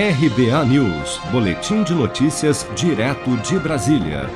RBA News, Boletim de Notícias, direto de Brasília.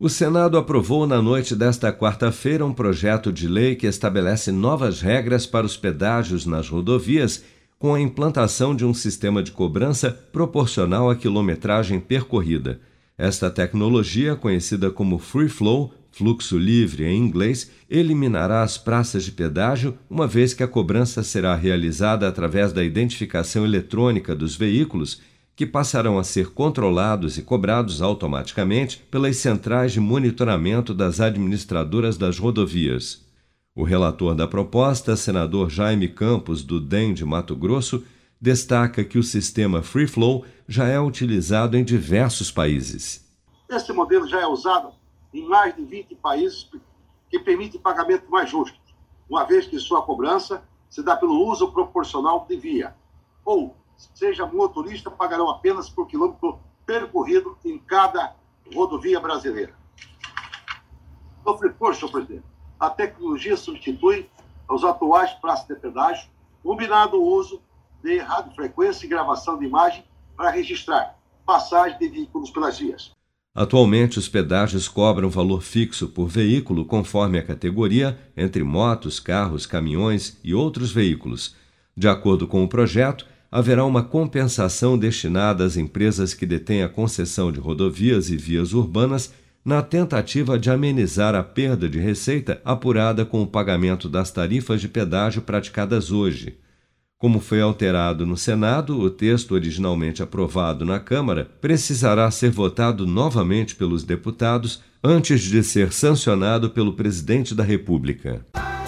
O Senado aprovou na noite desta quarta-feira um projeto de lei que estabelece novas regras para os pedágios nas rodovias, com a implantação de um sistema de cobrança proporcional à quilometragem percorrida. Esta tecnologia, conhecida como Free Flow, fluxo livre em inglês, eliminará as praças de pedágio, uma vez que a cobrança será realizada através da identificação eletrônica dos veículos, que passarão a ser controlados e cobrados automaticamente pelas centrais de monitoramento das administradoras das rodovias. O relator da proposta, senador Jaime Campos, do DEM de Mato Grosso, destaca que o sistema Free Flow já é utilizado em diversos países. Esse modelo já é usado em mais de 20 países que permite pagamento mais justo, uma vez que sua cobrança se dá pelo uso proporcional de via. Ou, seja motorista, pagarão apenas por quilômetro percorrido em cada rodovia brasileira. Eu falei, presidente, a tecnologia substitui os atuais praças de pedágio, combinado o uso de radiofrequência e gravação de imagem para registrar passagem de veículos pelas vias. Atualmente, os pedágios cobram valor fixo por veículo conforme a categoria, entre motos, carros, caminhões e outros veículos. De acordo com o projeto, haverá uma compensação destinada às empresas que detêm a concessão de rodovias e vias urbanas na tentativa de amenizar a perda de receita apurada com o pagamento das tarifas de pedágio praticadas hoje. Como foi alterado no Senado, o texto originalmente aprovado na Câmara precisará ser votado novamente pelos deputados antes de ser sancionado pelo presidente da República.